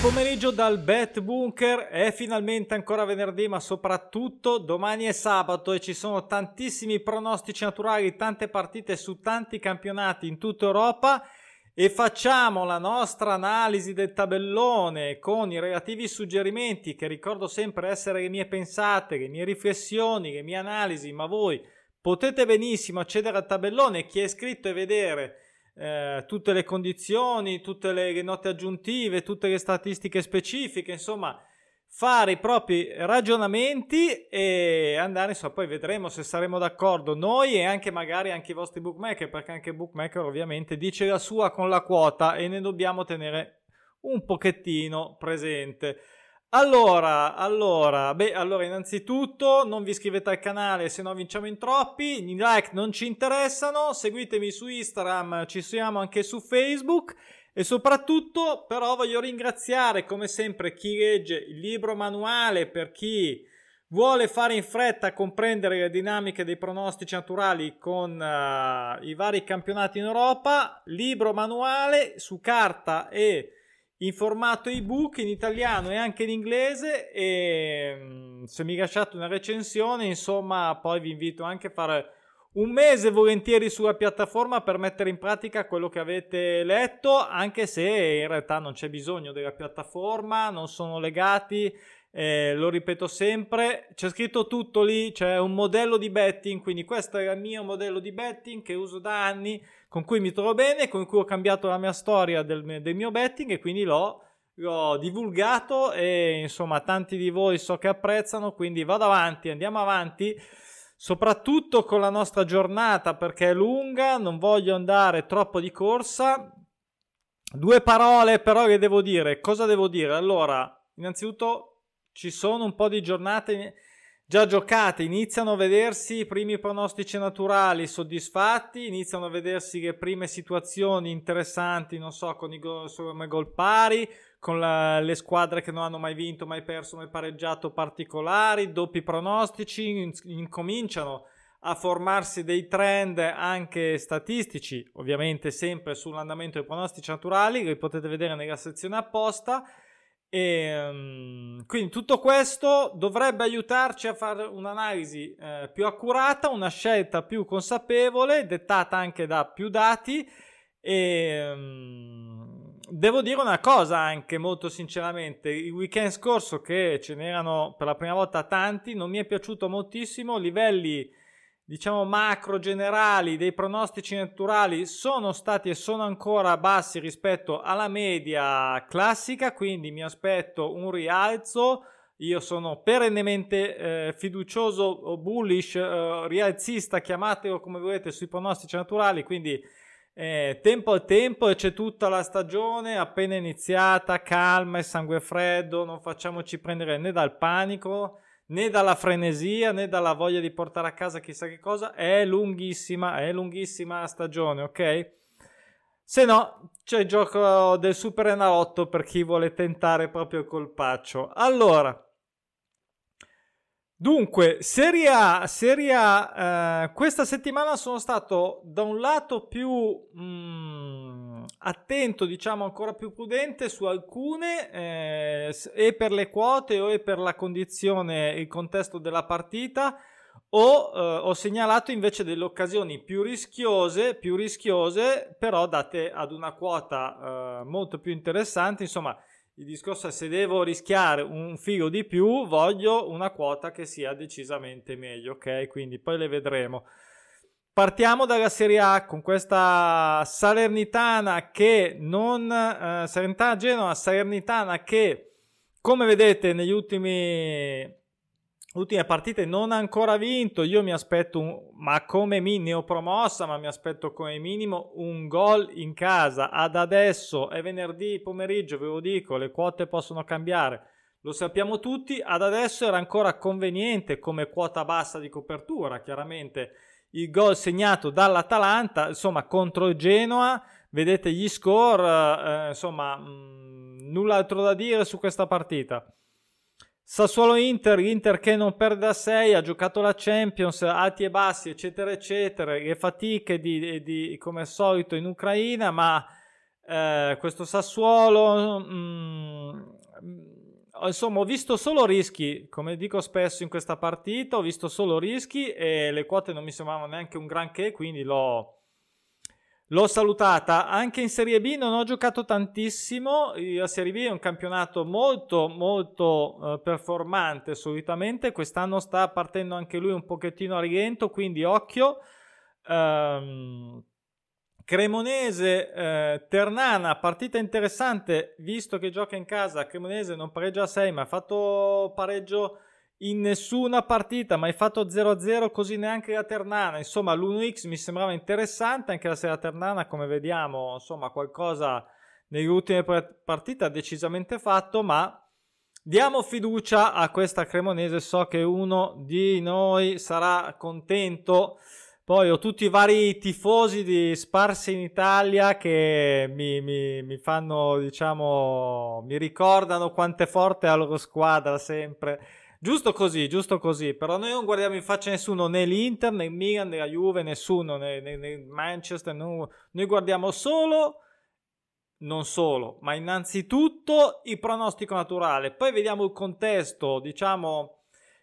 pomeriggio dal Bet Bunker, è finalmente ancora venerdì ma soprattutto domani è sabato e ci sono tantissimi pronostici naturali, tante partite su tanti campionati in tutta Europa. E facciamo la nostra analisi del tabellone con i relativi suggerimenti che ricordo sempre essere le mie pensate, le mie riflessioni, le mie analisi, ma voi potete benissimo accedere al tabellone, chi è iscritto e vedere eh, tutte le condizioni, tutte le, note aggiuntive, tutte le statistiche specifiche, insomma fare i propri ragionamenti e andare, insomma, poi vedremo se saremo d'accordo noi e anche magari anche i vostri bookmaker, perché anche il bookmaker ovviamente dice la sua con la quota e ne dobbiamo tenere un pochettino presente. Allora, allora, beh, allora innanzitutto non vi iscrivete al canale se no vinciamo in troppi, i like non ci interessano, seguitemi su Instagram, ci siamo anche su Facebook e soprattutto però voglio ringraziare come sempre chi legge il libro manuale per chi vuole fare in fretta a comprendere le dinamiche dei pronostici naturali con uh, i vari campionati in Europa, libro manuale su carta e in formato ebook in italiano e anche in inglese e mm, se mi lasciate una recensione insomma poi vi invito anche a fare un mese volentieri sulla piattaforma per mettere in pratica quello che avete letto anche se in realtà non c'è bisogno della piattaforma non sono legati eh, lo ripeto sempre, c'è scritto tutto lì, c'è un modello di betting, quindi questo è il mio modello di betting che uso da anni, con cui mi trovo bene, con cui ho cambiato la mia storia del, del mio betting e quindi l'ho, l'ho divulgato e insomma tanti di voi so che apprezzano, quindi vado avanti, andiamo avanti soprattutto con la nostra giornata perché è lunga, non voglio andare troppo di corsa. Due parole però che devo dire. Cosa devo dire? Allora, innanzitutto ci sono un po' di giornate già giocate, iniziano a vedersi i primi pronostici naturali soddisfatti, iniziano a vedersi le prime situazioni interessanti, non so, con i gol, gol pari, con la, le squadre che non hanno mai vinto, mai perso, mai pareggiato particolari, doppi pronostici, in, incominciano a formarsi dei trend anche statistici, ovviamente sempre sull'andamento dei pronostici naturali, li potete vedere nella sezione apposta e, um, quindi tutto questo dovrebbe aiutarci a fare un'analisi eh, più accurata, una scelta più consapevole, dettata anche da più dati. E um, devo dire una cosa anche molto sinceramente: il weekend scorso, che ce n'erano per la prima volta tanti, non mi è piaciuto moltissimo. Livelli diciamo macro generali dei pronostici naturali sono stati e sono ancora bassi rispetto alla media classica, quindi mi aspetto un rialzo. Io sono perennemente eh, fiducioso, bullish, eh, rialzista, chiamatelo come volete, sui pronostici naturali, quindi eh, tempo al tempo e c'è tutta la stagione appena iniziata, calma e sangue freddo, non facciamoci prendere né dal panico né dalla frenesia né dalla voglia di portare a casa chissà che cosa. È lunghissima, è lunghissima la stagione, ok? Se no, c'è il gioco del Super Enalotto per chi vuole tentare proprio il colpaccio. Allora, Dunque, Serie A, Serie A eh, questa settimana sono stato da un lato più mm, attento, diciamo ancora più prudente su alcune, eh, e per le quote o per la condizione, il contesto della partita, o eh, ho segnalato invece delle occasioni più rischiose, più rischiose, però date ad una quota eh, molto più interessante, insomma il discorso è se devo rischiare un filo di più, voglio una quota che sia decisamente meglio, ok? Quindi poi le vedremo. Partiamo dalla Serie A con questa Salernitana che non eh, Salernitana Genova, Salernitana che come vedete negli ultimi ultime partite non ha ancora vinto. Io mi aspetto, un, ma come mi ne ho promossa, ma mi aspetto come minimo un gol in casa. Ad adesso è venerdì pomeriggio, ve lo dico, le quote possono cambiare. Lo sappiamo tutti, ad adesso era ancora conveniente come quota bassa di copertura, chiaramente il gol segnato dall'Atalanta, insomma contro il Genoa, vedete gli score, eh, insomma mh, mm, nulla altro da dire su questa partita. Sassuolo-Inter, Inter che non perde da 6, ha giocato la Champions, alti e bassi, eccetera, eccetera, le fatiche di, di, come al solito in Ucraina, ma eh, questo Sassuolo mh, mm, insomma, ho visto solo rischi, come dico spesso in questa partita, ho visto solo rischi e le quote non mi sembravano neanche un granché, quindi l'ho, L'ho salutata anche in Serie B, non ho giocato tantissimo. La Serie B è un campionato molto, molto uh, performante solitamente. Quest'anno sta partendo anche lui un pochettino a rilento, quindi occhio. Um, Cremonese eh, Ternana, partita interessante visto che gioca in casa. Cremonese non pareggia a 6, ma ha fatto pareggio in nessuna partita, mai fatto 0-0 così neanche la Ternana. Insomma, l'1x mi sembrava interessante, anche la Sera Ternana, come vediamo, insomma, qualcosa nelle ultime partite ha decisamente fatto, ma diamo fiducia a questa Cremonese. So che uno di noi sarà contento. Poi ho tutti i vari tifosi di sparsi in Italia che mi, mi, mi fanno, diciamo, mi ricordano quanto è forte la loro squadra sempre Giusto così, giusto così. Però noi non guardiamo in faccia nessuno, né l'Inter, né il Milan, né la Juve, nessuno, né, né, né Manchester. No. Noi guardiamo solo, non solo, ma innanzitutto il pronostico naturale. Poi vediamo il contesto, diciamo,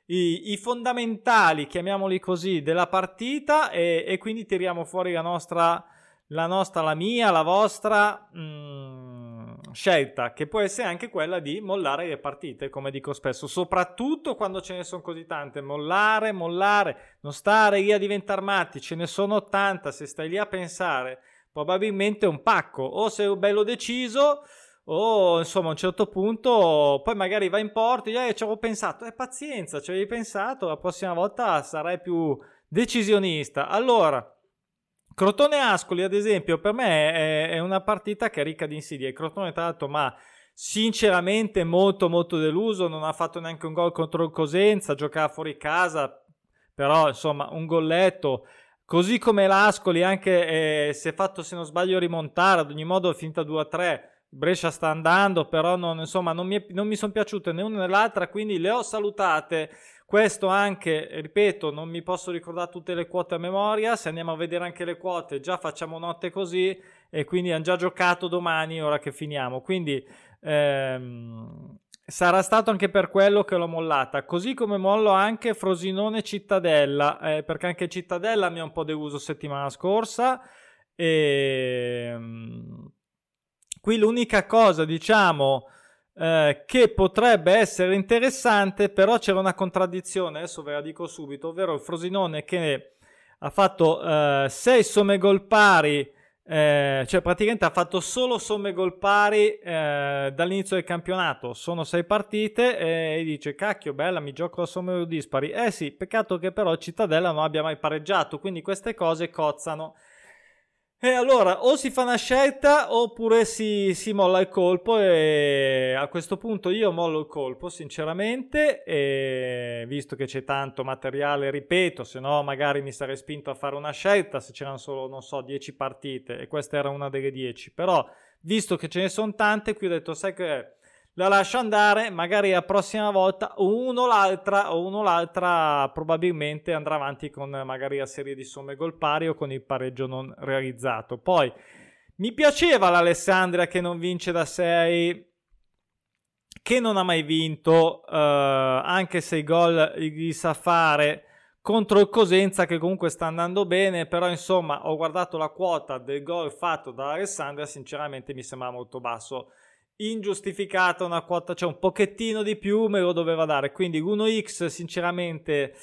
i, i fondamentali, chiamiamoli così, della partita e, e, quindi tiriamo fuori la nostra, la nostra, la mia, la vostra. Mm, scelta che può essere anche quella di mollare le partite, come dico spesso, soprattutto quando ce ne sono così tante. Mollare, mollare, non stare lì a diventare matti, ce ne sono 80, se stai lì a pensare, probabilmente è un pacco, o sei bello deciso o insomma a un certo punto poi magari vai in porto e eh, ci avevo pensato, eh pazienza, ci avevi pensato, la prossima volta sarai più decisionista. Allora, Crotone Ascoli, ad esempio, per me è, è una partita che è ricca di insidie. Crotone, tra l'altro, ma sinceramente molto molto deluso, non ha fatto neanche un gol contro il Cosenza, giocava fuori casa, però insomma un golletto. Così come l'Ascoli, anche eh, si è fatto, se non sbaglio, rimontare, ad ogni modo è finita 2-3. Brescia sta andando, però non, insomma, non mi, mi sono piaciute né una né l'altra, quindi le ho salutate. Questo anche, ripeto, non mi posso ricordare tutte le quote a memoria, se andiamo a vedere anche le quote già facciamo notte così e quindi hanno già giocato domani ora che finiamo. Quindi ehm, sarà stato anche per quello che l'ho mollata, così come mollo anche Frosinone Cittadella, eh, perché anche Cittadella mi ha un po' deluso settimana scorsa. E ehm, qui l'unica cosa, diciamo, eh, che potrebbe essere interessante, però c'era una contraddizione, adesso ve la dico subito, ovvero il Frosinone che ha fatto 6 eh, somme gol pari, eh, cioè praticamente ha fatto solo somme gol pari eh, dall'inizio del campionato, sono 6 partite e dice cacchio bella mi gioco a somme gol dispari, eh sì, peccato che però Cittadella non abbia mai pareggiato, quindi queste cose cozzano. E allora o si fa una scelta oppure si, si, molla il colpo e a questo punto io mollo il colpo sinceramente e visto che c'è tanto materiale ripeto se no magari mi sarei spinto a fare una scelta se c'erano solo non so 10 partite e questa era una delle 10 però visto che ce ne sono tante qui ho detto sai che la lascio andare, magari la prossima volta uno l'altra o uno l'altra probabilmente andrà avanti con magari la serie di somme gol pari o con il pareggio non realizzato. Poi mi piaceva l'Alessandria che non vince da 6 che non ha mai vinto uh, anche se i gol li sa fare contro il Cosenza che comunque sta andando bene però insomma ho guardato la quota del gol fatto dall'Alessandria sinceramente mi sembra molto basso ingiustificata una quota, cioè un pochettino di più me lo doveva dare. Quindi 1x sinceramente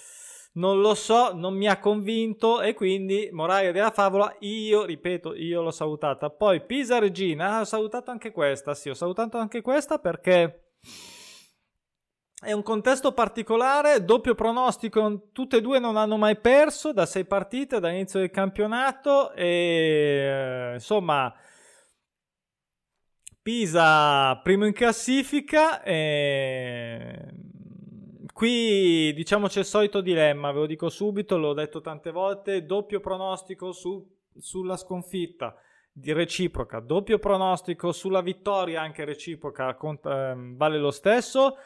non lo so, non mi ha convinto e quindi morale della favola io, ripeto, io l'ho salutata. Poi Pisa Regina, ho salutato anche questa, sì, ho salutato anche questa perché è un contesto particolare, doppio pronostico, tutte e due non hanno mai perso da sei partite dall'inizio del campionato e insomma Pisa primo in classifica. E... Qui diciamo c'è il solito dilemma, ve lo dico subito, l'ho detto tante volte, doppio pronostico su, sulla sconfitta di reciproca, doppio pronostico sulla vittoria anche reciproca, conta, eh, vale lo stesso.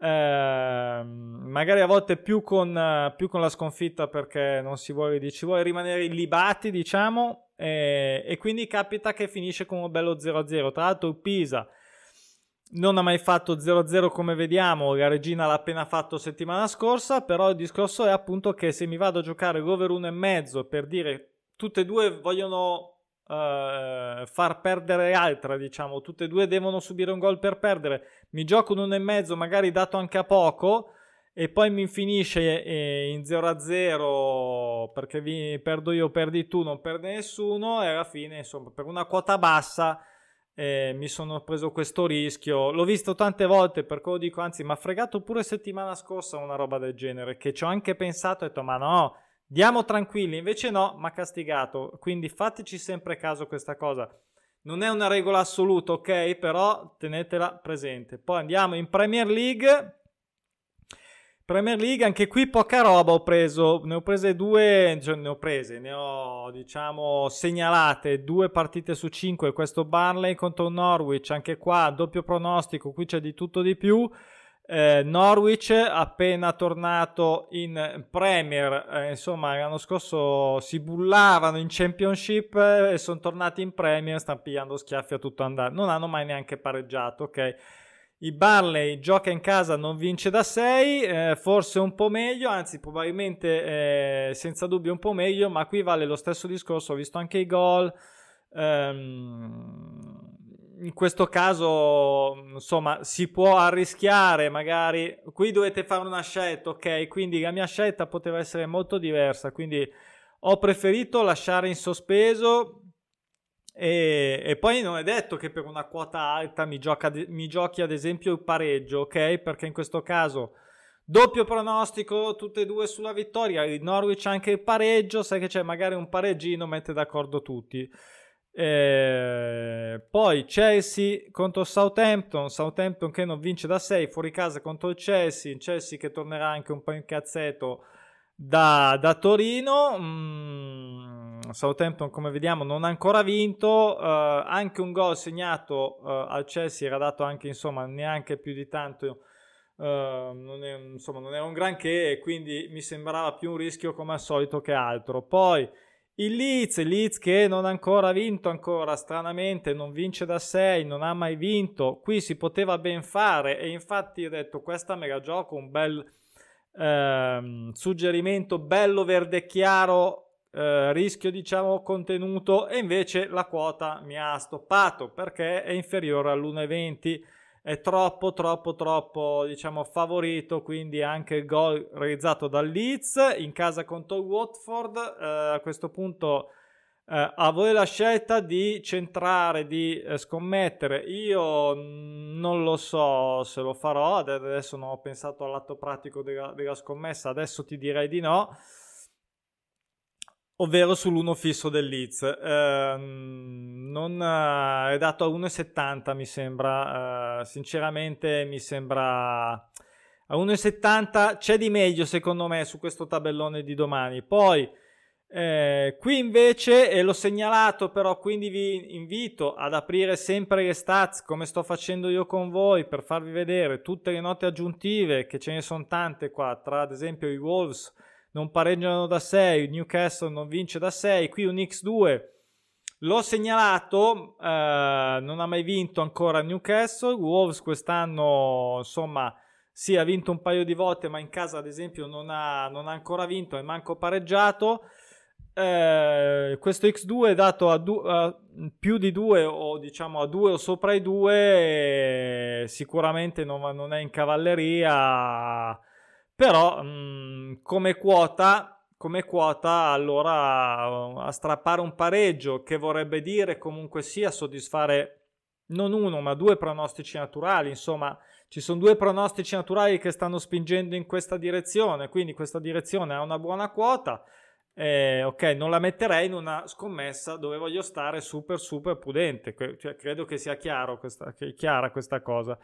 Eh, magari a volte più con, più con, la sconfitta perché non si vuole, ci vuole rimanere illibati, diciamo, e, e, quindi capita che finisce con un bello 0-0. Tra l'altro, il Pisa non ha mai fatto 0-0 come vediamo, la regina l'ha appena fatto settimana scorsa, però il discorso è appunto che se mi vado a giocare l'over 1,5 per dire tutte e due vogliono uh, far perdere altra, diciamo, tutte e due devono subire un gol per perdere, mi gioco un 1,5 magari dato anche a poco e poi mi finisce eh, in 0-0 perché vi, perdo io, perdi tu, non perde nessuno e alla fine insomma per una quota bassa eh, mi sono preso questo rischio. L'ho visto tante volte, per quello dico, anzi, mi ha fregato pure settimana scorsa una roba del genere, che ci ho anche pensato e ho detto, ma no, diamo tranquilli, invece no, mi ha castigato. Quindi fateci sempre caso questa cosa. Non è una regola assoluta, ok? Però tenetela presente. Poi andiamo in Premier League. Premier League, anche qui poca roba ho preso, ne ho prese due, cioè ne ho prese, ne ho diciamo segnalate due partite su cinque, questo Barley contro Norwich, anche qua doppio pronostico, qui c'è di tutto di più, eh, Norwich appena tornato in Premier, eh, insomma l'anno scorso si bullavano in Championship eh, e sono tornati in Premier, stanno pigliando schiaffi a tutto andare, non hanno mai neanche pareggiato, ok? Il Barley gioca in casa, non vince da 6, eh, forse un po' meglio, anzi probabilmente eh, senza dubbio un po' meglio, ma qui vale lo stesso discorso, ho visto anche i gol. Ehm, in questo caso, insomma, si può arrischiare, magari qui dovete fare una scelta, ok? Quindi la mia scelta poteva essere molto diversa, quindi ho preferito lasciare in sospeso e, e, poi non è detto che per una quota alta mi, gioca, mi giochi ad esempio il pareggio, ok? Perché in questo caso doppio pronostico, tutte e due sulla vittoria, il Norwich anche il pareggio, sai che c'è magari un pareggino, mette d'accordo tutti. Eh, poi Chelsea contro Southampton, Southampton che non vince da 6, fuori casa contro il Chelsea, Chelsea che tornerà anche un po' in cazzetto da, da Torino. Mm Southampton come vediamo non ha ancora vinto, uh, anche un gol segnato uh, al Chelsea era dato anche insomma neanche più di tanto, uh, non, è, insomma non era un granché e quindi mi sembrava più un rischio come al solito che altro. Poi il Leeds, Leeds che non ha ancora vinto ancora, stranamente non vince da 6, non ha mai vinto, qui si poteva ben fare e infatti ho detto questa me la gioco, un bel... Ehm, suggerimento bello verde chiaro eh, rischio diciamo contenuto e invece la quota mi ha stoppato perché è inferiore all'1,20 è troppo troppo troppo diciamo favorito quindi anche il gol realizzato dal Leeds in casa contro Watford eh, a questo punto eh, a voi la scelta di centrare di eh, scommettere. Io non lo so se lo farò. Adesso non ho pensato all'atto pratico della, della scommessa. Adesso ti direi di no. Ovvero sull'uno fisso del Leeds. Eh, non, è dato a 1,70 mi sembra, eh, sinceramente mi sembra a 1,70 c'è di meglio secondo me su questo tabellone di domani. Poi eh, qui invece, e l'ho segnalato però, quindi vi invito ad aprire sempre le stats come sto facendo io con voi per farvi vedere tutte le note aggiuntive, che ce ne sono tante qua, tra ad esempio i Wolves non pareggiano da 6, Newcastle non vince da 6, qui un X2 l'ho segnalato, eh, non ha mai vinto ancora Newcastle, Wolves quest'anno insomma sì ha vinto un paio di volte ma in casa ad esempio non ha, non ha ancora vinto e manco pareggiato. Eh, questo X2 è dato a, du- a, più di 2 o diciamo a 2 o sopra i 2 sicuramente non, non, è in cavalleria però mh, mm, come quota come quota allora a strappare un pareggio che vorrebbe dire comunque sia soddisfare non uno ma due pronostici naturali insomma ci sono due pronostici naturali che stanno spingendo in questa direzione quindi questa direzione ha una buona quota eh, ok non la metterei in una scommessa dove voglio stare super super prudente. Cioè, credo che sia questa, che chiara questa cosa.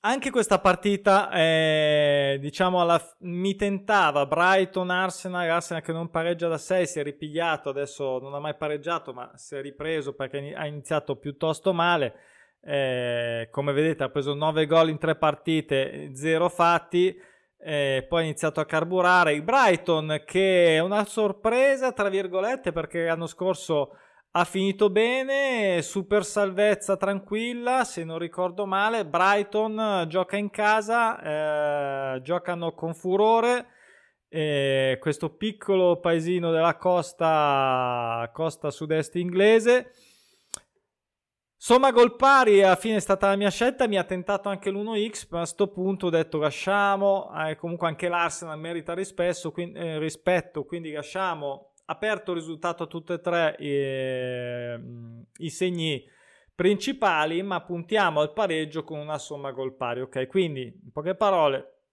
Anche questa partita, eh, diciamo, alla, mi tentava. Brighton, Arsenal, Arsenal che non pareggia da 6, si è ripigliato, adesso non ha mai pareggiato, ma si è ripreso perché ha iniziato piuttosto male. Eh, come vedete ha preso 9 gol in 3 partite, 0 fatti, eh, poi ha iniziato a carburare. Il Brighton che è una sorpresa, tra virgolette, perché l'anno scorso ha finito bene, super salvezza tranquilla, se non ricordo male, Brighton gioca in casa, eh, giocano con furore, eh, questo piccolo paesino della costa, costa sud-est inglese. Insomma, gol pari alla fine è stata la mia scelta. Mi ha tentato anche l'1x, ma a questo punto ho detto lasciamo. Eh, comunque anche l'Arsenal merita rispetto, quindi, eh, rispetto, quindi lasciamo aperto il risultato a tutte e tre eh, i segni principali, ma puntiamo al pareggio con una somma gol pari. Ok, quindi in poche parole,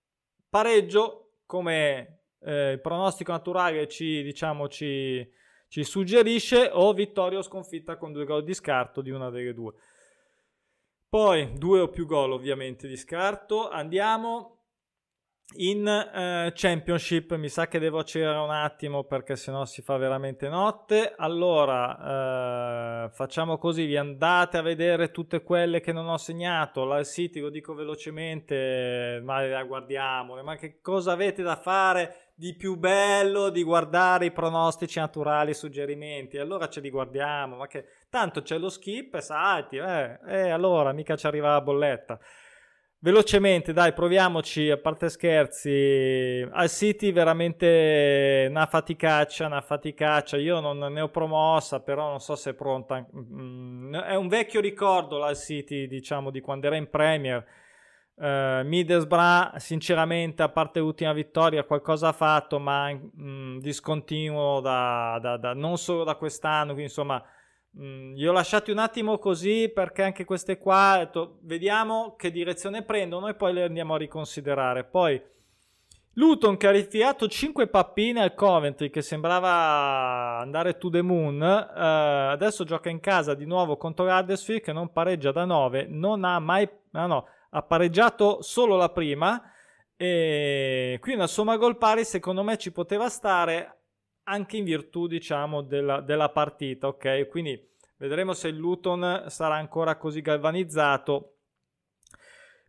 pareggio come eh, il pronostico naturale ci, diciamo, ci ci suggerisce o vittoria o sconfitta con due gol di scarto di una delle due. Poi due o più gol ovviamente di scarto. Andiamo in eh, Championship. Mi sa che devo accelerare un attimo perché sennò si fa veramente notte. Allora eh, facciamo così: vi andate a vedere tutte quelle che non ho segnato. La City lo dico velocemente, ma la guardiamo. Ma che cosa avete da fare? Di più bello di guardare i pronostici naturali, i suggerimenti. Allora ce li guardiamo, ma che tanto c'è lo skip e salti, eh, eh, allora mica ci arriva la bolletta. Velocemente, dai, proviamoci, a parte scherzi, al City veramente una faticaccia, una faticaccia, io non ne ho promossa, però non so se è pronta. Mm, è un vecchio ricordo l'Al City, diciamo, di quando era in Premier, Uh, Middlesbrough, sinceramente, a parte l'ultima vittoria, qualcosa ha fatto, ma mh, mm, discontinuo da, da, da, non solo da quest'anno. Quindi, insomma, mh, mm, io ho lasciati un attimo così perché anche queste qua, detto, vediamo che direzione prendono e poi le andiamo a riconsiderare. Poi, Luton che ha rifiato 5 pappine al Coventry che sembrava andare to the moon, uh, adesso gioca in casa di nuovo contro Huddersfield che non pareggia da 9, non ha mai... Ah no, ha pareggiato solo la prima e qui una somma gol pari secondo me ci poteva stare anche in virtù diciamo della, della partita ok? Quindi vedremo se il Luton sarà ancora così galvanizzato.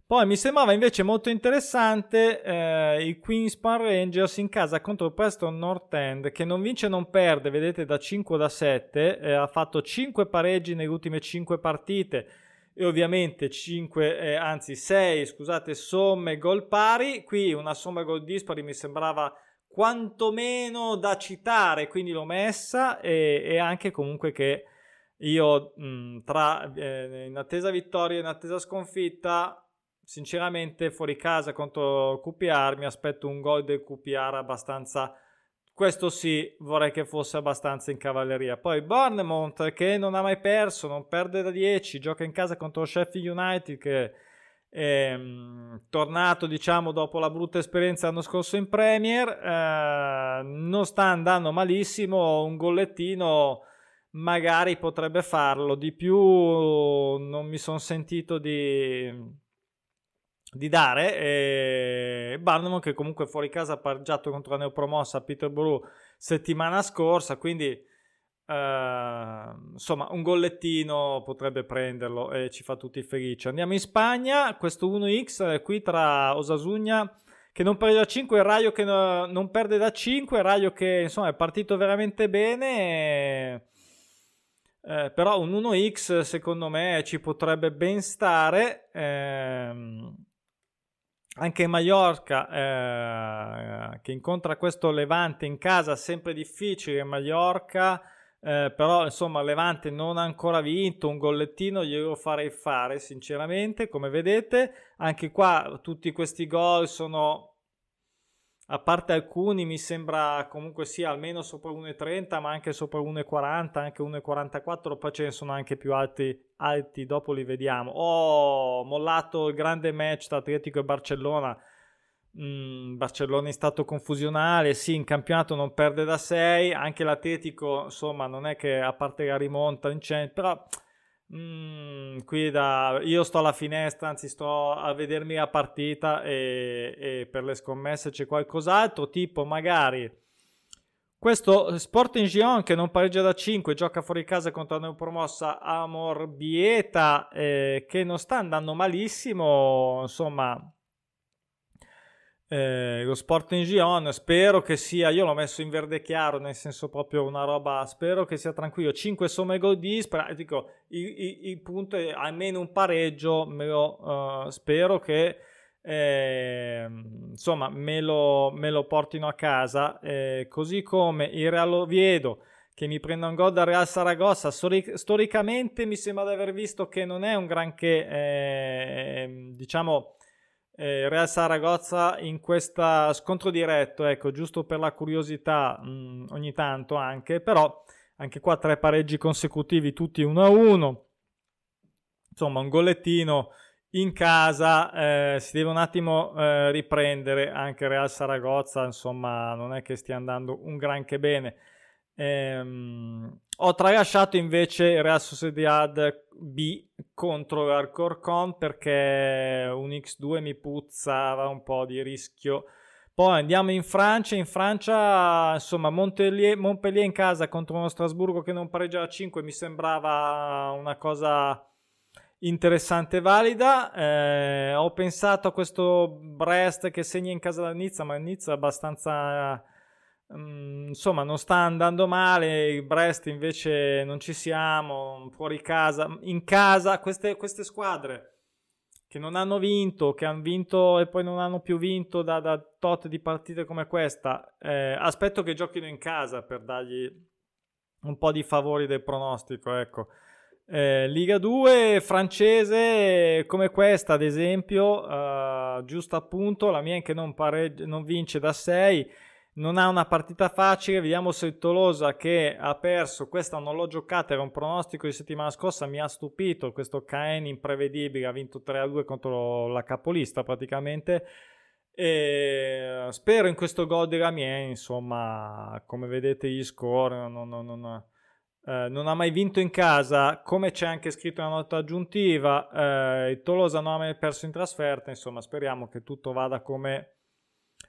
Poi mi sembrava invece molto interessante eh, il Queen's Park Rangers in casa contro il Preston North End che non vince non perde, vedete da 5 da 7, eh, ha fatto 5 pareggi nelle ultime 5 partite, e ovviamente 5, eh, anzi 6, scusate, somme gol pari. Qui una somma gol dispari mi sembrava quantomeno da citare, quindi l'ho messa e, e anche comunque che io mh, tra eh, in attesa vittoria e in attesa sconfitta, sinceramente fuori casa contro QPR mi aspetto un gol del QPR abbastanza questo sì, vorrei che fosse abbastanza in cavalleria. Poi Bournemouth che non ha mai perso, non perde da 10, gioca in casa contro Sheffield United che è mm, tornato diciamo dopo la brutta esperienza l'anno scorso in Premier, eh, non sta andando malissimo, un gollettino magari potrebbe farlo, di più non mi sono sentito di di dare e Barnum che comunque fuori casa ha pareggiato contro la neopromossa a Peterborough settimana scorsa quindi eh, insomma un gollettino potrebbe prenderlo e ci fa tutti felici andiamo in Spagna questo 1x qui tra Osasugna che non perde da 5 e Raio che no, non perde da 5 Raio che insomma è partito veramente bene e... Eh, però un 1x secondo me ci potrebbe ben stare. Ehm, anche Mallorca eh, che incontra questo Levante in casa sempre difficile Mallorca eh, però insomma Levante non ha ancora vinto un gollettino glielo farei fare sinceramente come vedete. Anche qua tutti questi gol sono a parte alcuni mi sembra comunque sia almeno sopra 1,30 ma anche sopra 1,40 anche 1,44 poi ce ne sono anche più alti, alti dopo li vediamo. Oh mollato il grande match tra Atletico e Barcellona. Mm, Barcellona in stato confusionale sì in campionato non perde da 6 anche l'Atletico insomma non è che a parte la rimonta in centro però Mm, qui da, io sto alla finestra, anzi sto a vedermi la partita e, e per le scommesse c'è qualcos'altro, tipo magari questo Sporting Gion che non pareggia da 5, gioca fuori casa contro la neopromossa Amor Bieta eh, che non sta andando malissimo, insomma eh, lo Sporting Gion, spero che sia, io l'ho messo in verde chiaro, nel senso proprio una roba, spero che sia tranquillo, 5 somme gol di, dico, il, il, il, punto è almeno un pareggio, me lo, uh, spero che eh, insomma me lo, me lo, portino a casa, eh, così come il Real Oviedo che mi prenda un gol da Real Saragossa, Storic- storicamente mi sembra di aver visto che non è un granché, eh, diciamo, eh, Real Saragozza in questo scontro diretto, ecco, giusto per la curiosità mh, mm, ogni tanto anche, però anche qua tre pareggi consecutivi tutti 1-1, insomma un gollettino in casa, eh, si deve un attimo eh, riprendere anche Real Saragozza, insomma non è che stia andando un granché bene. Ehm, ho tralasciato invece Real Sociedad B contro l'Alcorcon perché un X2 mi puzzava un po' di rischio. Poi andiamo in Francia, in Francia insomma Montpellier, Montpellier in casa contro uno Strasburgo che non pareggia a 5 mi sembrava una cosa interessante e valida. Eh, ho pensato a questo Brest che segna in casa da Nizza, ma Nizza è abbastanza Mm, insomma, non sta andando male. Il Brest invece non ci siamo. Fuori casa, in casa, queste, queste squadre che non hanno vinto, che hanno vinto e poi non hanno più vinto da, da tot di partite come questa. Eh, aspetto che giochino in casa per dargli un po' di favori del pronostico. Ecco. Eh, Liga 2 francese come questa, ad esempio, eh, giusto appunto, la mia che non, pareggia, non vince da 6 non ha una partita facile. Vediamo se Tolosa che ha perso, questa non l'ho giocata, era un pronostico di settimana scorsa, mi ha stupito. Questo Caen imprevedibile, ha vinto 3-2 contro la capolista praticamente. E spero in questo gol della mia, insomma, come vedete gli score, non, non, non, eh, non, ha mai vinto in casa, come c'è anche scritto nella nota aggiuntiva, eh, Tolosa non ha mai perso in trasferta, insomma speriamo che tutto vada come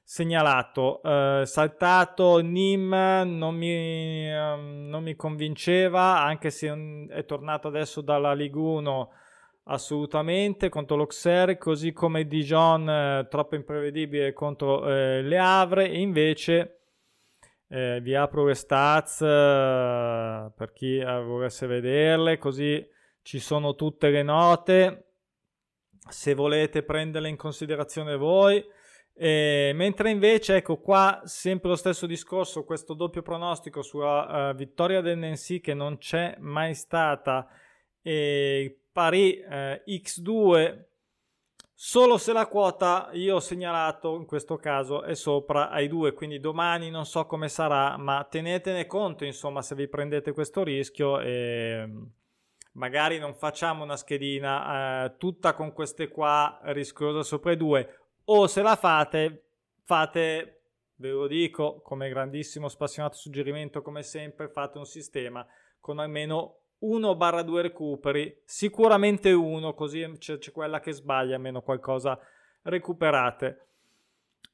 segnalato. Uh, saltato Nim non mi, um, non mi, convinceva, anche se è tornato adesso dalla Ligue 1 assolutamente contro l'Auxerre, così come Dijon eh, troppo imprevedibile contro eh, Le Havre. E invece eh, vi apro le stats eh, per chi volesse vederle, così ci sono tutte le note. Se volete prenderle in considerazione voi. E, mentre invece, ecco qua, sempre lo stesso discorso, questo doppio pronostico sulla uh, vittoria del Nancy che non c'è mai stata, e pari uh, X2, solo se la quota io ho segnalato in questo caso è sopra ai due, quindi domani non so come sarà, ma tenetene conto insomma se vi prendete questo rischio e magari non facciamo una schedina uh, tutta con queste qua rischiosa sopra i due o se la fate, fate, ve lo dico, come grandissimo spassionato suggerimento, come sempre, fate un sistema con almeno 1-2 recuperi, sicuramente uno, così c'è, c'è quella che sbaglia, almeno qualcosa recuperate.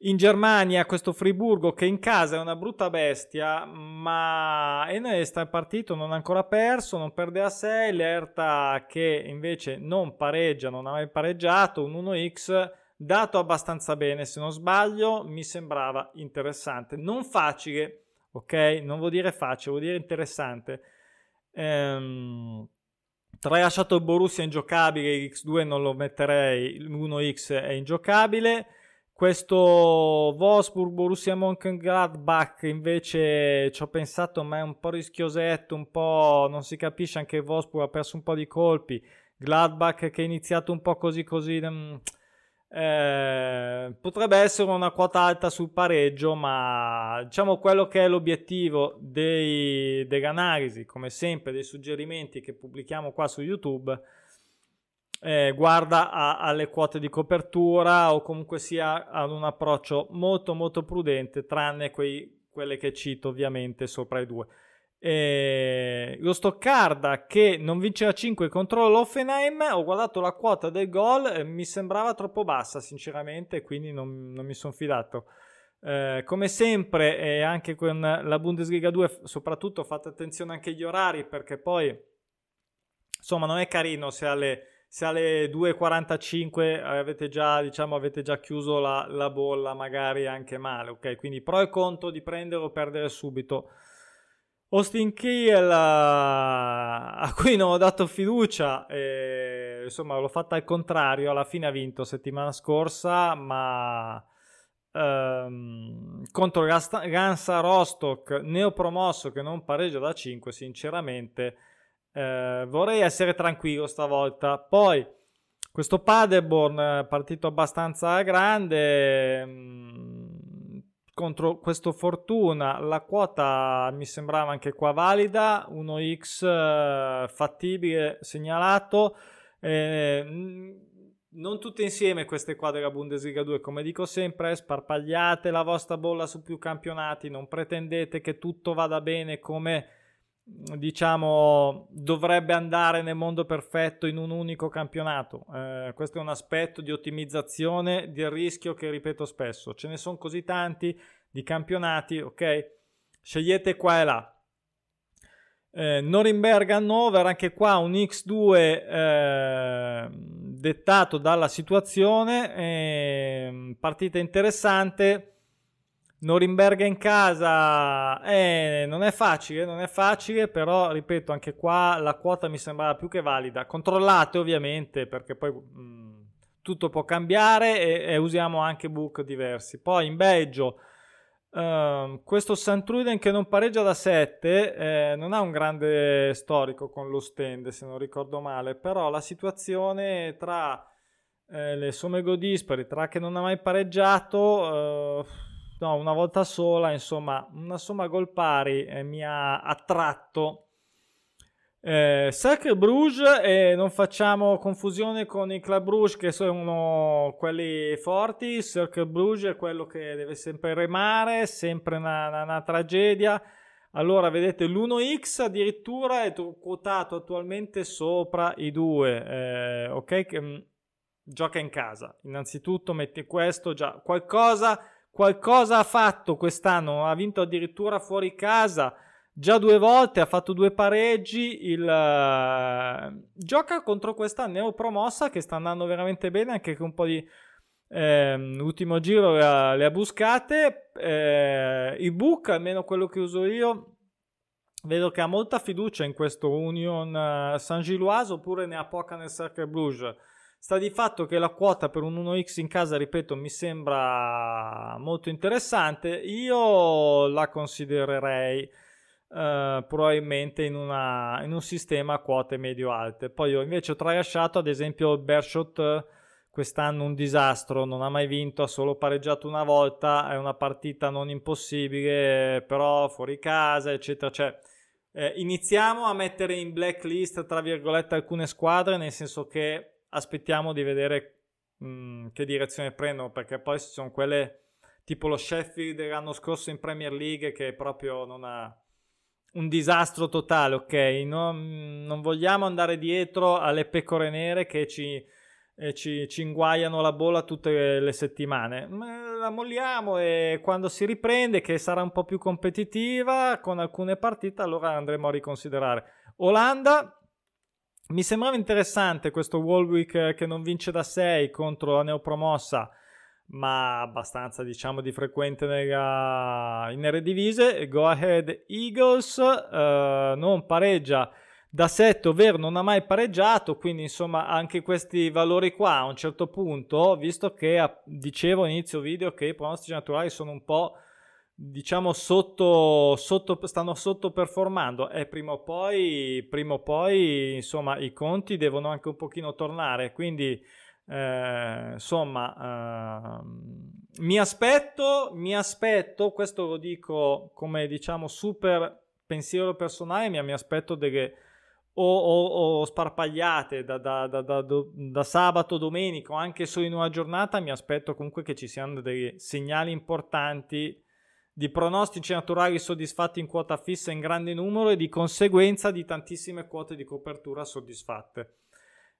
In Germania questo Friburgo che in casa è una brutta bestia, ma Enesta è partito, non ha ancora perso, non perde a 6, l'Erta che invece non pareggia, non ha mai pareggiato, un 1x dato abbastanza bene, se non sbaglio, mi sembrava interessante. Non facile, ok? Non vuol dire facile, vuol dire interessante. Ehm, tralasciato il Borussia ingiocabile, l'X2 non lo metterei, l'1X è ingiocabile. Questo Wolfsburg Borussia Mönchengladbach invece ci ho pensato ma è un po' rischiosetto, un po' non si capisce anche Wolfsburg ha perso un po' di colpi. Gladbach che è iniziato un po' così così mm, eh, potrebbe essere una quota alta sul pareggio, ma diciamo quello che è l'obiettivo dei, delle analisi, come sempre, dei suggerimenti che pubblichiamo qua su YouTube. Eh, guarda a, alle quote di copertura o comunque sia ad un approccio molto molto prudente tranne quei, quelle che cito ovviamente sopra i due eh, lo Stoccarda che non vince a 5 contro l'Offenheim ho guardato la quota del gol e mi sembrava troppo bassa sinceramente quindi non, non mi sono fidato eh, come sempre e anche con la Bundesliga 2 soprattutto fate attenzione anche agli orari perché poi insomma non è carino se alle se alle 2.45 avete già, diciamo, avete già chiuso la, la, bolla, magari anche male, ok? Quindi pro e contro di prendere o perdere subito. Austin Kiel, a cui non ho dato fiducia, e, insomma l'ho fatta al contrario, alla fine ha vinto settimana scorsa, ma ehm, contro Gansa Rostock, neopromosso che non pareggia da 5, sinceramente eh, vorrei essere tranquillo stavolta. Poi, questo Paderborn partito abbastanza grande mh, mm, contro questo Fortuna. La quota mi sembrava anche qua valida, 1x eh, fattibile segnalato. Eh, non tutte insieme queste qua della Bundesliga 2, come dico sempre, sparpagliate la vostra bolla su più campionati, non pretendete che tutto vada bene come diciamo dovrebbe andare nel mondo perfetto in un unico campionato. Eh, questo è un aspetto di ottimizzazione del rischio che ripeto spesso. Ce ne sono così tanti di campionati, ok? Scegliete qua e là. Eh, Norimberga Hannover, anche qua un X2 eh, dettato dalla situazione, eh, partita interessante Norimberga in casa eh, non è facile, non è facile, però ripeto, anche qua la quota mi sembrava più che valida. Controllate ovviamente perché poi mh, mm, tutto può cambiare e, e, usiamo anche book diversi. Poi in Belgio uh, questo Santruden che non pareggia da 7 eh, non ha un grande storico con lo stand se non ricordo male, però la situazione tra eh, le somme go dispari, tra che non ha mai pareggiato... Uh, no, una volta sola, insomma, una somma gol pari eh, mi ha attratto. Eh, Cercle Bruges e non facciamo confusione con i Club Bruges che sono quelli forti, Cercle Bruges è quello che deve sempre remare, sempre una, una, una tragedia. Allora, vedete, l'1x addirittura è quotato attualmente sopra i due, eh, ok? Mh, gioca in casa. Innanzitutto metti questo, già qualcosa qualcosa ha fatto quest'anno, ha vinto addirittura fuori casa, già due volte, ha fatto due pareggi, il, uh, gioca contro questa neopromossa che sta andando veramente bene, anche con un po' di... Eh, ultimo giro le ha, le ha buscate, eh, il book, almeno quello che uso io, vedo che ha molta fiducia in questo Union uh, Saint-Gilloise oppure ne ha poca nel Cercle Bruges Sta di fatto che la quota per un 1x in casa, ripeto, mi sembra molto interessante. Io la considererei eh, probabilmente in, una, in, un sistema a quote medio-alte. Poi io invece ho tralasciato ad esempio il Bershot quest'anno un disastro, non ha mai vinto, ha solo pareggiato una volta, è una partita non impossibile, però fuori casa, eccetera. Cioè, eh, iniziamo a mettere in blacklist, tra virgolette, alcune squadre, nel senso che aspettiamo di vedere mh, mm, che direzione prendono, perché poi ci sono quelle tipo lo Sheffield dell'anno scorso in Premier League che proprio non ha un disastro totale, ok? Non, non vogliamo andare dietro alle pecore nere che ci, eh, ci, ci, inguaiano la bolla tutte le settimane. Ma la molliamo e quando si riprende, che sarà un po' più competitiva con alcune partite, allora andremo a riconsiderare. Olanda, mi sembrava interessante questo Walwick che non vince da 6 contro la neopromossa, ma abbastanza diciamo di frequente nella, in Eredivisie. Go Ahead Eagles uh, non pareggia da 7, ovvero non ha mai pareggiato, quindi insomma anche questi valori qua a un certo punto, visto che dicevo inizio video che i pronostici naturali sono un po' diciamo sotto, sotto stanno sottoperformando. E prima o poi prima o poi insomma i conti devono anche un pochino tornare. Quindi eh, insomma eh, mi aspetto mi aspetto questo lo dico come diciamo super pensiero personale mi, mi aspetto delle o, o, o sparpagliate da, da, da, da, sabato, domenica o anche solo in una giornata mi aspetto comunque che ci siano dei segnali importanti di pronostici naturali soddisfatti in quota fissa in grande numero e di conseguenza di tantissime quote di copertura soddisfatte.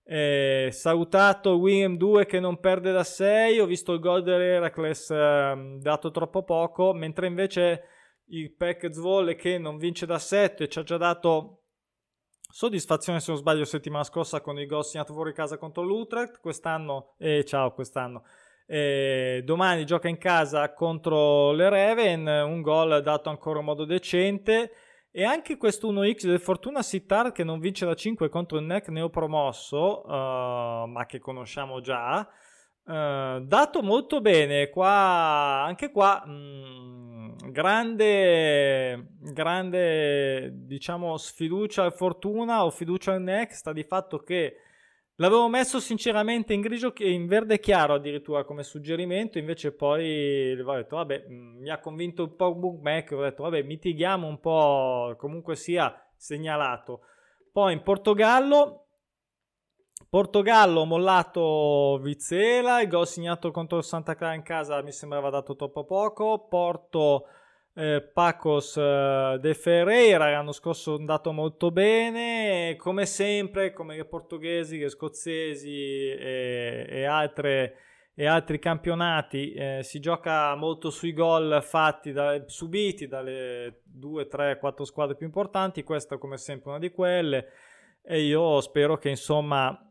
Eh, salutato William 2 che non perde da 6, ho visto il gol dell'Heracles eh, dato troppo poco, mentre invece il Pack Zvolle che non vince da 7 ci ha già dato Soddisfazione se non sbaglio settimana scorsa con il gol segnato fuori casa contro l'Utrecht, quest'anno, eh, ciao quest'anno, eh, domani gioca in casa contro le Reven, un gol dato ancora in modo decente. E anche questo 1x del Fortuna Sittard che non vince da 5 contro il NEC neopromosso, uh, ma che conosciamo già, uh, dato molto bene, qua, anche qua mh, mm, grande, grande diciamo sfiducia al Fortuna o fiducia al NEC, sta di fatto che L'avevo messo sinceramente in grigio in verde chiaro addirittura come suggerimento, invece poi ho detto vabbè, mm, mi ha convinto un po' Bookmaker, ho detto vabbè, mitighiamo un po', comunque sia segnalato. Poi in Portogallo Portogallo mollato Vizela, il gol segnato contro Santa Clara in casa mi sembrava dato troppo poco. Porto eh, Pacos eh, de Ferreira l'anno scorso è andato molto bene. Come sempre come i portoghesi che scozzesi e, e, altre, e altri campionati eh, si gioca molto sui gol fatti da, subiti dalle 2, 3, 4 squadre più importanti. Questa come sempre una di quelle. E io spero che insomma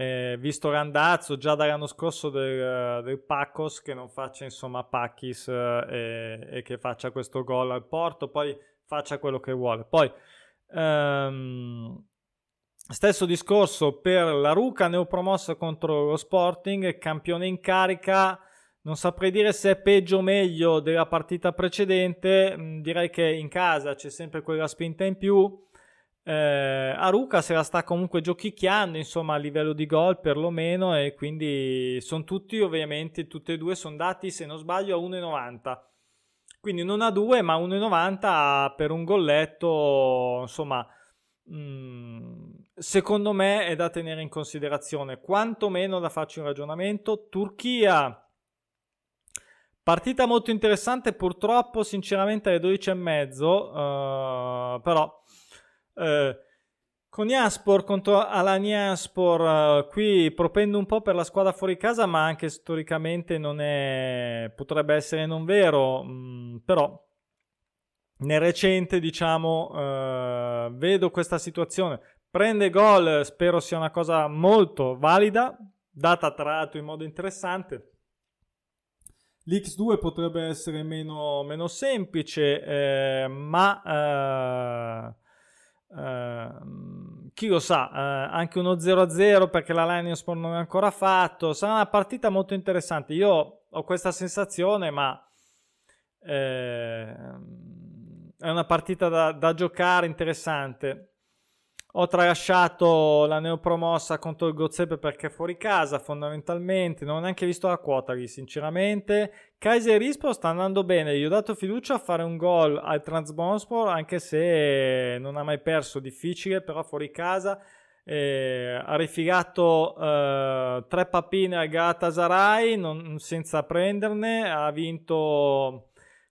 eh, visto l'andazzo già dall'anno scorso del, del Pacos che non faccia insomma Pacchis eh, e, e, che faccia questo gol al Porto poi faccia quello che vuole. Poi ehm, stesso discorso per la Ruca neopromossa contro lo Sporting campione in carica. Non saprei dire se è peggio o meglio della partita precedente. Mm, direi che in casa c'è sempre quella spinta in più eh, Aruka se la sta comunque giochicchiando insomma a livello di gol perlomeno e quindi sono tutti ovviamente tutti e due sono dati se non sbaglio a 1,90 quindi non a 2 ma 1,90 per un golletto insomma mh, mm, secondo me è da tenere in considerazione. Quantomeno da farci un ragionamento. Turchia. Partita molto interessante purtroppo sinceramente alle 12 e mezzo uh, però eh, con Iaspor contro Alaniaspor, uh, qui propendo un po' per la squadra fuori casa, ma anche storicamente non è, potrebbe essere non vero, mh, mm, però nel recente diciamo uh, vedo questa situazione. Prende gol, spero sia una cosa molto valida, data tra l'altro in modo interessante. L'X2 potrebbe essere meno, meno semplice, eh, ma... Uh, Uh, chi lo sa, uh, anche uno 0-0 perché la Lions non è ancora fatto. Sarà una partita molto interessante. Io ho questa sensazione, ma eh, è una partita da, da giocare interessante. Ho tralasciato la neopromossa contro il Gozeppe perché è fuori casa fondamentalmente, non ho neanche visto la quota lì sinceramente. Kaiser Ispo sta andando bene, gli ho dato fiducia a fare un gol al Transbonspor anche se non ha mai perso, difficile però fuori casa. Eh, ha rifilato eh, tre pappine al Galatasaray non, senza prenderne, ha vinto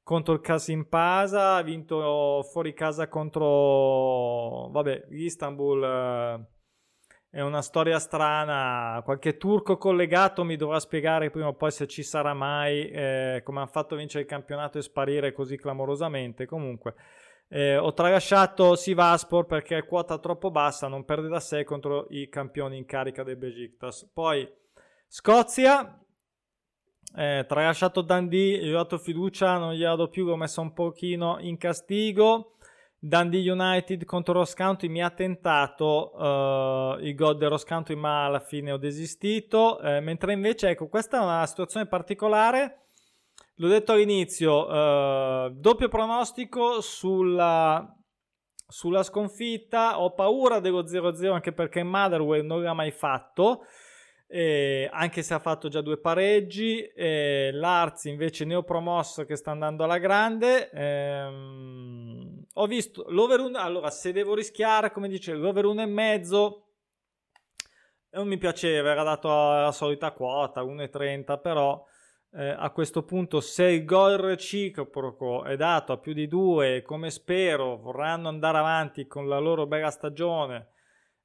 contro il Kasimpasa, ha vinto fuori casa contro vabbè, Istanbul. Eh, è una storia strana. Qualche turco collegato mi dovrà spiegare prima o poi se ci sarà mai eh, come hanno fatto vincere il campionato e sparire così clamorosamente. Comunque, eh, ho tralasciato Sivaspor perché è quota troppo bassa, non perde da sé contro i campioni in carica del Besiktas. Poi Scozia, eh, tralasciato Dundee, gli ho dato fiducia, non gli ho dato più, l'ho messo un pochino in castigo. Dundee United contro Ross County mi ha tentato uh, il gol del Ross County ma alla fine ho desistito. Eh, mentre invece ecco questa è una situazione particolare. L'ho detto all'inizio uh, doppio pronostico sulla, sulla sconfitta. Ho paura dello 0-0 anche perché Motherwell non l'ha mai fatto eh, anche se ha fatto già due pareggi. Eh, L'Arz invece neopromosso che sta andando alla grande. Ehm, ho visto l'over 1. Allora, se devo rischiare, come dice, l'over 1 e mezzo non mi piaceva, era dato alla solita quota 1,30, però eh, a questo punto se il gol reciproco è dato a più di due, come spero vorranno andare avanti con la loro bella stagione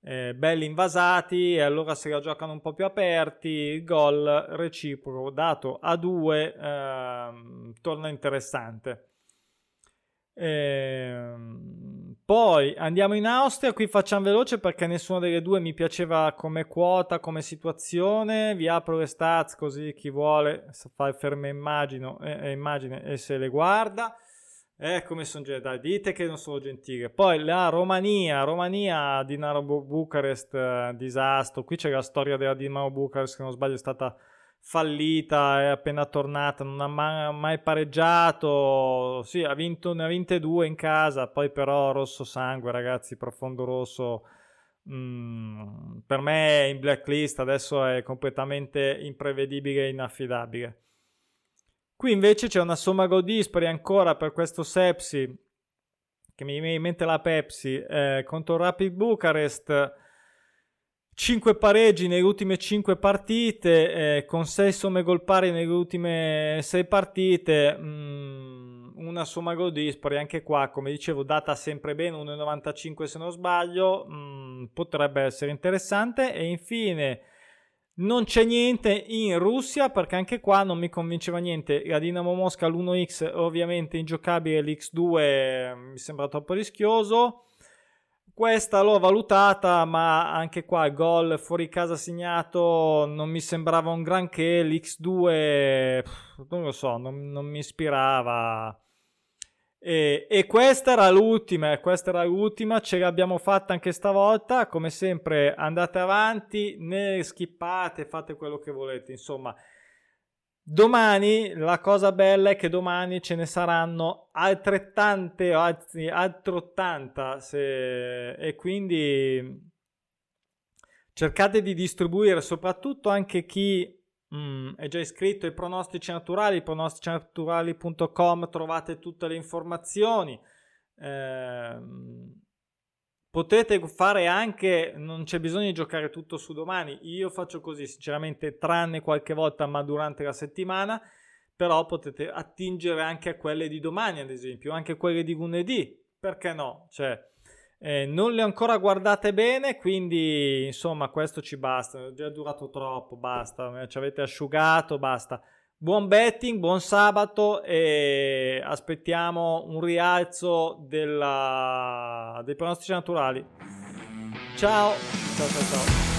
eh, belli invasati e allora se la giocano un po' più aperti il gol reciproco dato a due eh, torna interessante eh, Poi andiamo in Austria, qui facciamo veloce perché nessuna delle due mi piaceva come quota, come situazione. Vi apro le stats così chi vuole fa il fermo immagine, eh, immagine e se le guarda. Eh, come sono gentile, dite che non sono gentile. Poi la Romania, Romania, Dinamo Bucarest, eh, disastro. Qui c'è la storia della Dinamo Bucarest, che non sbaglio è stata fallita, è appena tornata, non ha mai, pareggiato. Sì, ha vinto, ne ha vinte due in casa, poi però rosso sangue, ragazzi, profondo rosso. Mm, per me è in blacklist, adesso è completamente imprevedibile e inaffidabile. Qui invece c'è una somma gol dispari ancora per questo Sepsi, che mi viene in mente la Pepsi, eh, contro Rapid Bucarest 5 pareggi nelle ultime 5 partite, eh, con 6 somme gol pari nelle ultime 6 partite, mm, una somma gol dispari anche qua, come dicevo, data sempre bene, 1,95 se non sbaglio, mm, potrebbe essere interessante. E infine non c'è niente in Russia perché anche qua non mi convinceva niente. La Dinamo Mosca l'1x ovviamente ingiocabile, l'X2 mi sembra troppo rischioso. Questa l'ho valutata, ma anche qua gol fuori casa segnato non mi sembrava un granché. L'X2 non lo so, non, non mi ispirava. E, e, questa era l'ultima, questa era l'ultima, ce l'abbiamo fatta anche stavolta. Come sempre, andate avanti, ne skippate, fate quello che volete. Insomma, Domani la cosa bella è che domani ce ne saranno altrettante, anzi altre 80 se... e quindi cercate di distribuire soprattutto anche chi mm, è già iscritto ai pronostici naturali, pronosticinaturali.com trovate tutte le informazioni. Eh, Potete fare anche, non c'è bisogno di giocare tutto su domani, io faccio così sinceramente tranne qualche volta ma durante la settimana, però potete attingere anche a quelle di domani ad esempio, anche quelle di lunedì, perché no? Cioè, eh, non le ho ancora guardate bene, quindi insomma questo ci basta, è già durato troppo, basta, ci avete asciugato, basta. Buon betting, buon sabato e aspettiamo un rialzo della... dei pronostici naturali. Ciao, ciao ciao ciao.